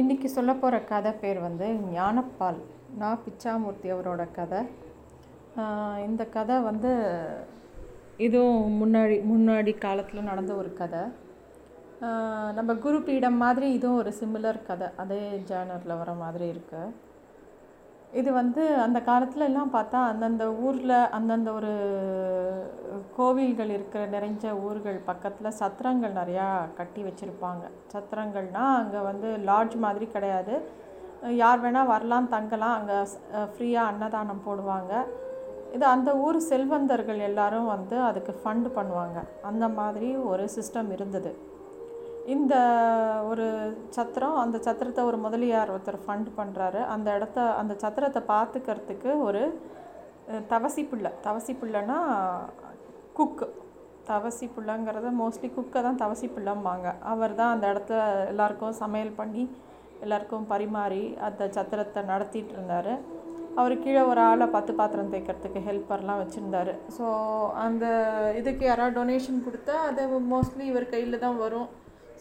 இன்றைக்கி சொல்ல போகிற கதை பேர் வந்து ஞானப்பால் நான் பிச்சாமூர்த்தி அவரோட கதை. இந்த கதை வந்து இதுவும் முன்னாடி முன்னாடி காலத்தில் நடந்த ஒரு கதை. நம்ம குரு பீடம் மாதிரி இதுவும் ஒரு சிமிலர் கதை. அதே ஜேனரில் வர மாதிரி இருக்குது இது வந்து அந்த காலத்துல எல்லாம் பார்த்தா அந்தந்த ஊரில் அந்தந்த ஒரு கோவில்கள் இருக்கிற நிறைஞ்ச ஊர்கள் பக்கத்தில் சத்திரங்கள் நிறையா கட்டி வச்சுருப்பாங்க. சத்திரங்கள்னால் அங்கே வந்து லாட்ஜ் மாதிரி கிடையாது. யார் வேணால் வரலாம் தங்கலாம் அங்கே ஃப்ரீயாக அன்னதானம் போடுவாங்க. இது அந்த ஊர் செல்வந்தர்கள் எல்லாரும் வந்து அதுக்கு ஃபண்டு பண்ணுவாங்க. அந்த மாதிரி ஒரு சிஸ்டம் இருந்தது. இந்த ஒரு சத்திரம் அந்த சத்திரத்தை ஒரு முதலியார் ஒருத்தர் ஃபண்ட் பண்ணுறாரு அந்த இடத்த அந்த சத்திரத்தை பார்த்துக்கிறதுக்கு ஒரு தவசி பிள்ளை. தவசி பிள்ளைன்னா குக்கு தவசி பிள்ளைங்கிறத மோஸ்ட்லி குக்கை தான் தவசி பிள்ளைம்பாங்க. அவர் தான் அந்த இடத்த எல்லாருக்கும் சமையல் பண்ணி எல்லாருக்கும் பரிமாறி அந்த சத்திரத்தை நடத்திட்டு இருந்தார். அவர் கீழே ஒரு ஆளை பத்து பாத்திரம் தேய்க்கிறதுக்கு ஹெல்ப்பர்லாம் வச்சுருந்தாரு. ஸோ அந்த இதுக்கு யாராவது டொனேஷன் கொடுத்தா அது மோஸ்ட்லி இவர் கையில் தான் வரும்.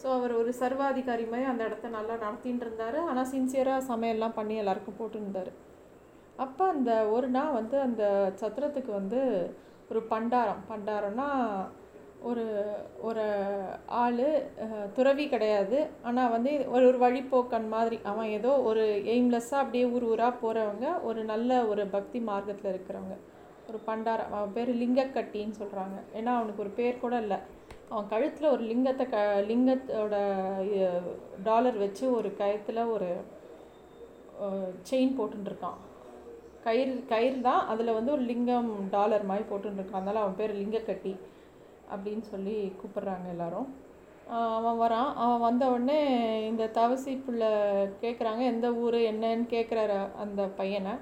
ஸோ அவர் ஒரு சர்வாதிகாரி மாதிரி அந்த இடத்த நல்லா நடத்தின்னு இருந்தார் ஆனால் சின்சியராக சமையல்லாம் பண்ணி எல்லாருக்கும் போட்டுருந்தார் அப்போ அந்த ஒரு நாள் வந்து அந்த சத்திரத்துக்கு வந்து ஒரு பண்டாரம். பண்டாரம்னா ஒரு ஒரு ஆள் துறவி கிடையாது. ஆனால் வந்து ஒரு ஒரு வழிப்போக்கன் மாதிரி. அவன் ஏதோ ஒரு எய்ம்லெஸ்ஸாக அப்படியே ஊர் ஊராக போகிறவங்க ஒரு நல்ல ஒரு பக்தி மார்க்கத்தில் இருக்கிறவங்க. ஒரு பண்டாரம். அவன் பேர் லிங்கக்கட்டின்னு சொல்கிறாங்க ஏன்னா அவனுக்கு ஒரு பேர் கூட இல்லை. அவன் கழுத்தில் ஒரு லிங்கத்தை க லிங்கத்தோட டாலர் வச்சு ஒரு கயத்தில் ஒரு செயின் போட்டுருக்கான் கயிறு கயிறு தான் அதில் வந்து ஒரு லிங்கம் டாலர் மாதிரி போட்டுருக்கான் அதனால் அவன் பேர் லிங்கக்கட்டி அப்படின்னு சொல்லி கூப்பிட்றாங்க எல்லாரும். அவன் வரான். அவன் வந்த உடனே இந்த தவசி பிள்ளை கேட்குறாங்க எந்த ஊர்? என்னன்னு? கேட்குற அந்த பையனை.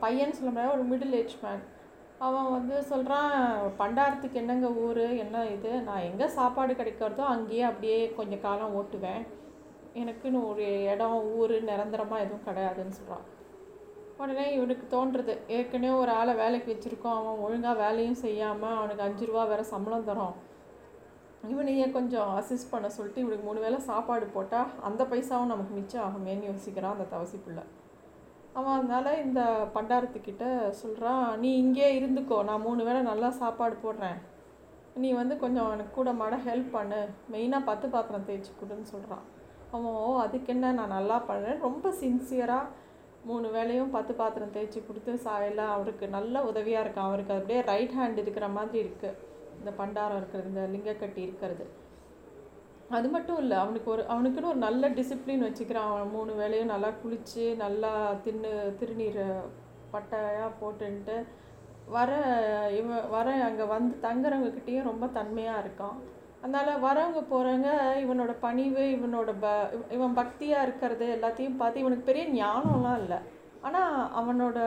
பையன் சொல்ல முடியாது ஒரு மிடில் ஏஜ் மேன் அவன் வந்து சொல்கிறான் பண்டாரத்துக்கு என்னங்க ஊர்? என்ன இது? நான் எங்கே சாப்பாடு கிடைக்கிறதோ அங்கேயே அப்படியே கொஞ்சம் காலம் ஓட்டுவேன். எனக்குன்னு ஒரு இடம் ஊர் நிரந்தரமாக எதுவும் கிடையாதுன்னு சொல்கிறான் உடனே இவனுக்கு தோன்றுறது ஏற்கனவே ஒரு ஆளை வேலைக்கு வச்சுருக்கோம். அவன் ஒழுங்காக வேலையும் செய்யாமல் அவனுக்கு அஞ்சு ரூபா வேறு சம்பளம் தரும் இவனையே கொஞ்சம் அசிஸ்ட் பண்ண சொல்லிட்டு இவனுக்கு மூணு வேளை சாப்பாடு போட்டால் அந்த பைசாவும் நமக்கு மிச்சம் ஆகுமேன்னு யோசிக்கிறான் அந்த தவசி பிள்ளை அவன் அதனால் இந்த பண்டாரத்துக்கிட்ட சொல்கிறான் நீ இங்கே இருந்துக்கோ நான் மூணு வேளை நல்லா சாப்பாடு போடுறேன். நீ வந்து கொஞ்சம் எனக்கு கூட மாட ஹெல்ப் பண்ணு. மெயினாக பத்து பாத்திரம் தேய்ச்சி கொடுன்னு சொல்கிறான் அவன் ஓ அதுக்கு என்ன? நான் நல்லா பண்ணுறேன் ரொம்ப சின்சியராக மூணு வேலையும் பத்து பாத்திரம் தேய்ச்சி கொடுத்து சாயெல்லாம் அவருக்கு நல்ல உதவியாக இருக்கான். அவருக்கு அப்படியே ரைட் ஹேண்ட் இருக்கிற மாதிரி இருக்குது இந்த பண்டாரம் இருக்கிறது இந்த லிங்கக்கட்டி இருக்கிறது. அது மட்டும் இல்லை அவனுக்கு ஒரு அவனுக்குன்னு ஒரு நல்ல டிசிப்ளின் வச்சுக்கிறான். அவன் மூணு வேலையும் நல்லா குளித்து நல்லா தின்னு திருநீர் பட்டையாக போட்டுன்ட்டு வர இவன் வர அங்கே வந்து தங்குறவங்கக்கிட்டேயும் ரொம்ப தன்மையாக இருக்கான். அதனால் வரவங்க போகிறவங்க இவனோட பணிவு இவனோட ப இவன் பக்தியாக இருக்கிறது எல்லாத்தையும் பார்த்து இவனுக்கு பெரிய ஞானம்லாம் இல்லை. ஆனால் அவனோட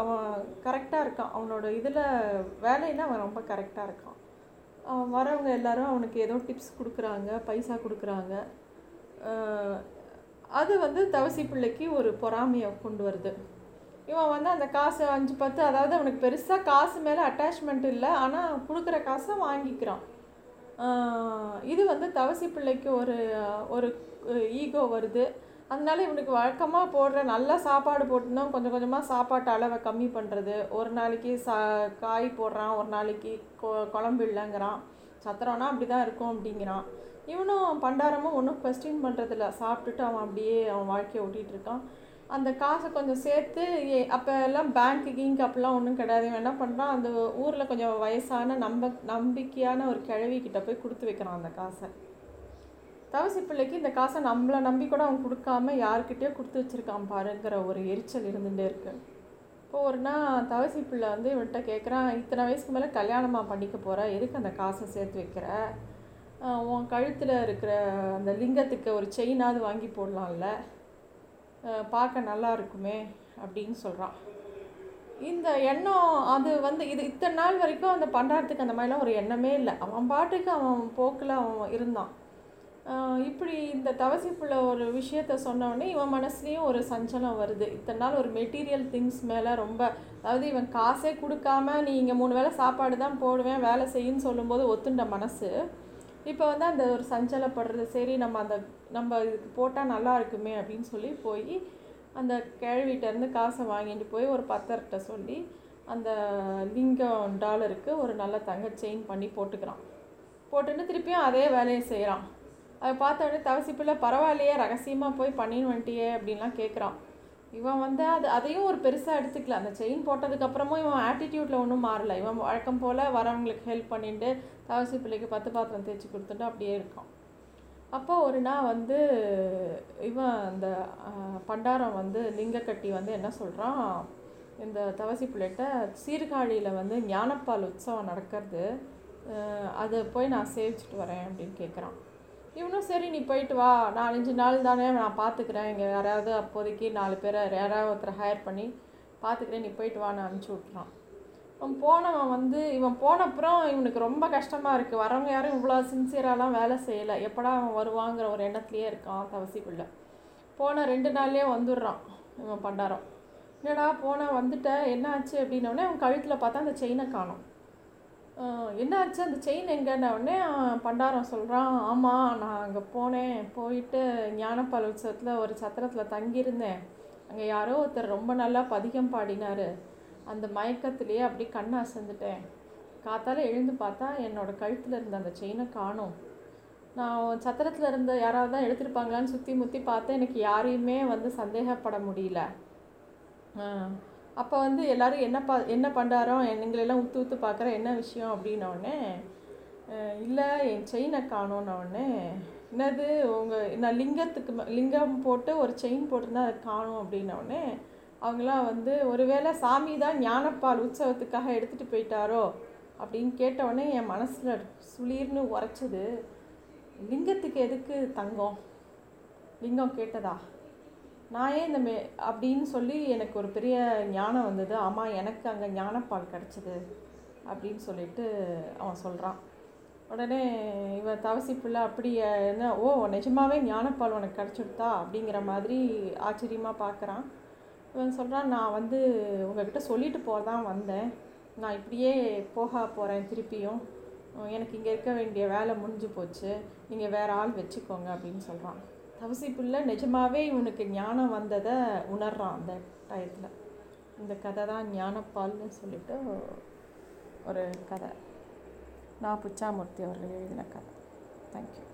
அவன் கரெக்டாக இருக்கான். அவனோட இதில் வேலையில் அவன் ரொம்ப கரெக்டாக இருக்கான். வரவங்க எல்லாரும் அவனுக்கு ஏதோ டிப்ஸ் கொடுக்குறாங்க பைசா கொடுக்குறாங்க. அது வந்து தவசி பிள்ளைக்கு ஒரு பொறாமையை கொண்டு வருது. இவன் வந்து அந்த காசு அஞ்சு பத்து அதாவது அவனுக்கு பெருசாக காசு மேலே அட்டாச்மெண்ட் இல்லை ஆனால் கொடுக்குற காசை வாங்கிக்கிறான். இது வந்து தவசி பிள்ளைக்கு ஒரு ஒரு ஈகோ வருது. அதனால இவனுக்கு வழக்கமாக போடுற நல்ல சாப்பாடு போட்டுருந்தோம். கொஞ்சம் கொஞ்சமாக சாப்பாட்டு அளவை கம்மி பண்ணுறது ஒரு நாளைக்கு சா காய் போடுறான் ஒரு நாளைக்கு கொ குழம்பு இல்லைங்கிறான். சத்திரம்னா அப்படி தான் இருக்கும் அப்படிங்கிறான். இவனும் பண்டாரமும் ஒன்றும் கொஸ்டின் பண்ணுறதில்ல சாப்பிட்டுட்டு அவன் அப்படியே அவன் வாழ்க்கையை ஓட்டிகிட்டு இருக்கான். அந்த காசை கொஞ்சம் சேர்த்து அப்போ எல்லாம் பேங்க்கு கீங்க் அப்பெல்லாம் ஒன்றும் கிடையாது. இவன் என்ன பண்ணுறான் அந்த ஊரில் கொஞ்சம் வயசான நம்ப நம்பிக்கையான ஒரு கிழவி கிட்ட போய் கொடுத்து வைக்கிறான் அந்த காசை. தவசி பிள்ளைக்கு இந்த காசை நம்மளை நம்பி கூட அவன் கொடுக்காம யாருக்கிட்டேயோ கொடுத்து வச்சுருக்கான் பாருங்கிற ஒரு எரிச்சல் இருந்துகிட்டே இருக்கு. இப்போ ஒரு நாள் தவசி பிள்ளை வந்து இவன்கிட்ட கேட்குறான் இத்தனை வயசுக்கு மேலே கல்யாணமாக பண்ணிக்க போகிற எதுக்கு அந்த காசை சேர்த்து வைக்கிற? உன் கழுத்தில் இருக்கிற அந்த லிங்கத்துக்கு ஒரு செயினாவது வாங்கி போடலாம்ல. பார்க்க நல்லா இருக்குமே அப்படின்னு சொல்கிறான் இந்த எண்ணம் அது வந்து இது இத்தனை நாள் வரைக்கும் அந்த பண்டாரத்துக்கு அந்த மாதிரிலாம் ஒரு எண்ணமே இல்லை. அவன் பாட்டுக்கு அவன் போக்கில் அவன் இருந்தான். இப்படி இந்த தவசிப்புள்ள ஒரு விஷயத்த சொன்னோடனே இவன் மனசுலேயும் ஒரு சஞ்சலம் வருது. இத்தனை நாள் ஒரு மெட்டீரியல் திங்ஸ் மேலே ரொம்ப அதாவது இவன் காசே கொடுக்காம நீ இங்கே மூணு வேளை சாப்பாடு தான் போடுவேன் வேலை செய்யுன்னு சொல்லும்போது ஒத்துண்ட மனசு. இப்போ வந்து அந்த ஒரு சஞ்சலப்படுறது சரி நம்ம அந்த நம்ம இதுக்கு போட்டால் நல்லா இருக்குமே அப்படின்னு சொல்லி போய் அந்த கிழவிட்டேருந்து காசை வாங்கிட்டு போய் ஒரு பத்தர்கிட்ட சொல்லி அந்த லிங்கம் டாலருக்கு ஒரு நல்ல தங்க செயின் பண்ணி போட்டுக்கிறான். போட்டுட்டு திருப்பியும் அதே வேலையை செய்கிறான் அதை பார்த்த உடனே தவசிப்பிள்ளை பரவாயில்லையே ரகசியமாக போய் பண்ணின்னு வந்துட்டியே அப்படின்லாம் கேட்குறான். இவன் வந்து அது அதையும் ஒரு பெருசாக எடுத்துக்கல. அந்த செயின் போட்டதுக்கப்புறமும் இவன் ஆட்டிடியூட்டில் ஒன்றும் மாறல. இவன் வழக்கம் போல் வரவங்களுக்கு ஹெல்ப் பண்ணிட்டு தவசி பிள்ளைக்கு பத்து பாத்திரம் தேய்ச்சி கொடுத்துட்டு அப்படியே இருக்கான். அப்போ ஒரு நாள் வந்து இவன் அந்த பண்டாரம் வந்து லிங்கக்கட்டி வந்து என்ன சொல்கிறான் இந்த தவசி பிள்ளைகிட்ட சீர்காழியில் வந்து ஞானப்பால் உற்சவம் நடக்கிறது. அதை போய் நான் சேவிச்சிட்டு வரேன் அப்படின்னு கேட்குறான். இவனும் சரி நீ போயிட்டு வா. நாலஞ்சு நாள் தானே நான் பார்த்துக்கிறேன் இங்கே யாராவது அப்போதைக்கு நாலு பேரை யாராவது ஒருத்தரை ஹையர் பண்ணி பார்த்துக்கிறேன் நீ போயிட்டு வா நான் அனுப்பிச்சி விட்றான் அவன் போனவன் வந்து இவன் போனப்புறம் இவனுக்கு ரொம்ப கஷ்டமாக இருக்குது வரவங்க யாரும் இவ்வளோ சின்சியராலாம் வேலை செய்யலை. எப்படா அவன் வருவாங்கிற ஒரு எண்ணத்துலேயே இருக்கான் தவசிக்குள்ளே போன ரெண்டு நாள்லேயே வந்துடுறான் இவன் பண்டாரம். என்னடா போனால் வந்துட்டேன் என்ன ஆச்சு அப்படின்னோடனே அவன் கழுத்தில் பார்த்தா அந்த செயினை காணும். என்னாச்சு? அந்த செயின் எங்கன்னொடனே பண்டாரம் சொல்கிறான் ஆமாம் நான் அங்கே போனேன். போயிட்டு ஞானப்பால் உற்சவத்தில் ஒரு சத்திரத்தில் தங்கியிருந்தேன். அங்கே யாரோ ஒருத்தர் ரொம்ப நல்லா பதிகம் பாடினார். அந்த மயக்கத்துலேயே அப்படி கண்ணை அசந்துட்டேன். காத்தால் எழுந்து பார்த்தா என்னோடய கழுத்தில் இருந்த அந்த செயினை காணும். நான் சத்திரத்தில் இருந்த யாராவது தான் எடுத்திருப்பாங்களான்னு சுற்றி முற்றி பார்த்தேன். எனக்கு யாரையுமே வந்து சந்தேகப்பட முடியல. அப்போ வந்து எல்லோரும் என்ன பா என்ன பண்ணுறாரோ எங்களெல்லாம் உத்து உத்து பார்க்குற என்ன விஷயம் அப்படின்னோடனே இல்லை என் செயினை காணோன்னொடனே என்னது உங்கள் நான் லிங்கத்துக்கு லிங்கம் போட்டு ஒரு செயின் போட்டிருந்தா அதை காணும் அப்படின்னோடனே அவங்களாம் வந்து ஒருவேளை சாமி தான் ஞானப்பால் உற்சவத்துக்காக எடுத்துகிட்டு போயிட்டாரோ? அப்படின்னு கேட்டவுடனே என் மனசில் சுளீர்னு உரைச்சது லிங்கத்துக்கு எதுக்கு தங்கம்? லிங்கம் கேட்டதா? நான் ஏன் இந்த மே அப்படின்னு சொல்லி எனக்கு ஒரு பெரிய ஞானம் வந்தது. ஆமாம் எனக்கு அங்கே ஞானப்பால் கிடச்சிது அப்படின்னு சொல்லிட்டு அவன் சொல்கிறான் உடனே இவன் தவசி பிள்ளை அப்படி என்ன? ஓ நிஜமாவே ஞானப்பால் உனக்கு கிடச்சிடுதா? அப்படிங்கிற மாதிரி ஆச்சரியமாக பார்க்குறான் இவன் சொல்கிறான் நான் வந்து உங்ககிட்ட சொல்லிட்டு போகிறதான் வந்தேன். நான் இப்படியே போக போகிறேன் திருப்பியும். எனக்கு இங்கே இருக்க வேண்டிய வேலை முடிஞ்சு போச்சு. நீங்கள் வேறு ஆள் வச்சுக்கோங்க அப்படின்னு சொல்கிறான் தவசி பிள்ளை நிஜமாகவே இவனுக்கு ஞானம் வந்ததை உணர்றான் அந்த டயத்தில். இந்த கதை தான் ஞானப்பால்னு சொல்லிட்டு ஒரு கதை. நான் புச்சாமூர்த்தி அவர்கள் எழுதின கதை. தேங்க்யூ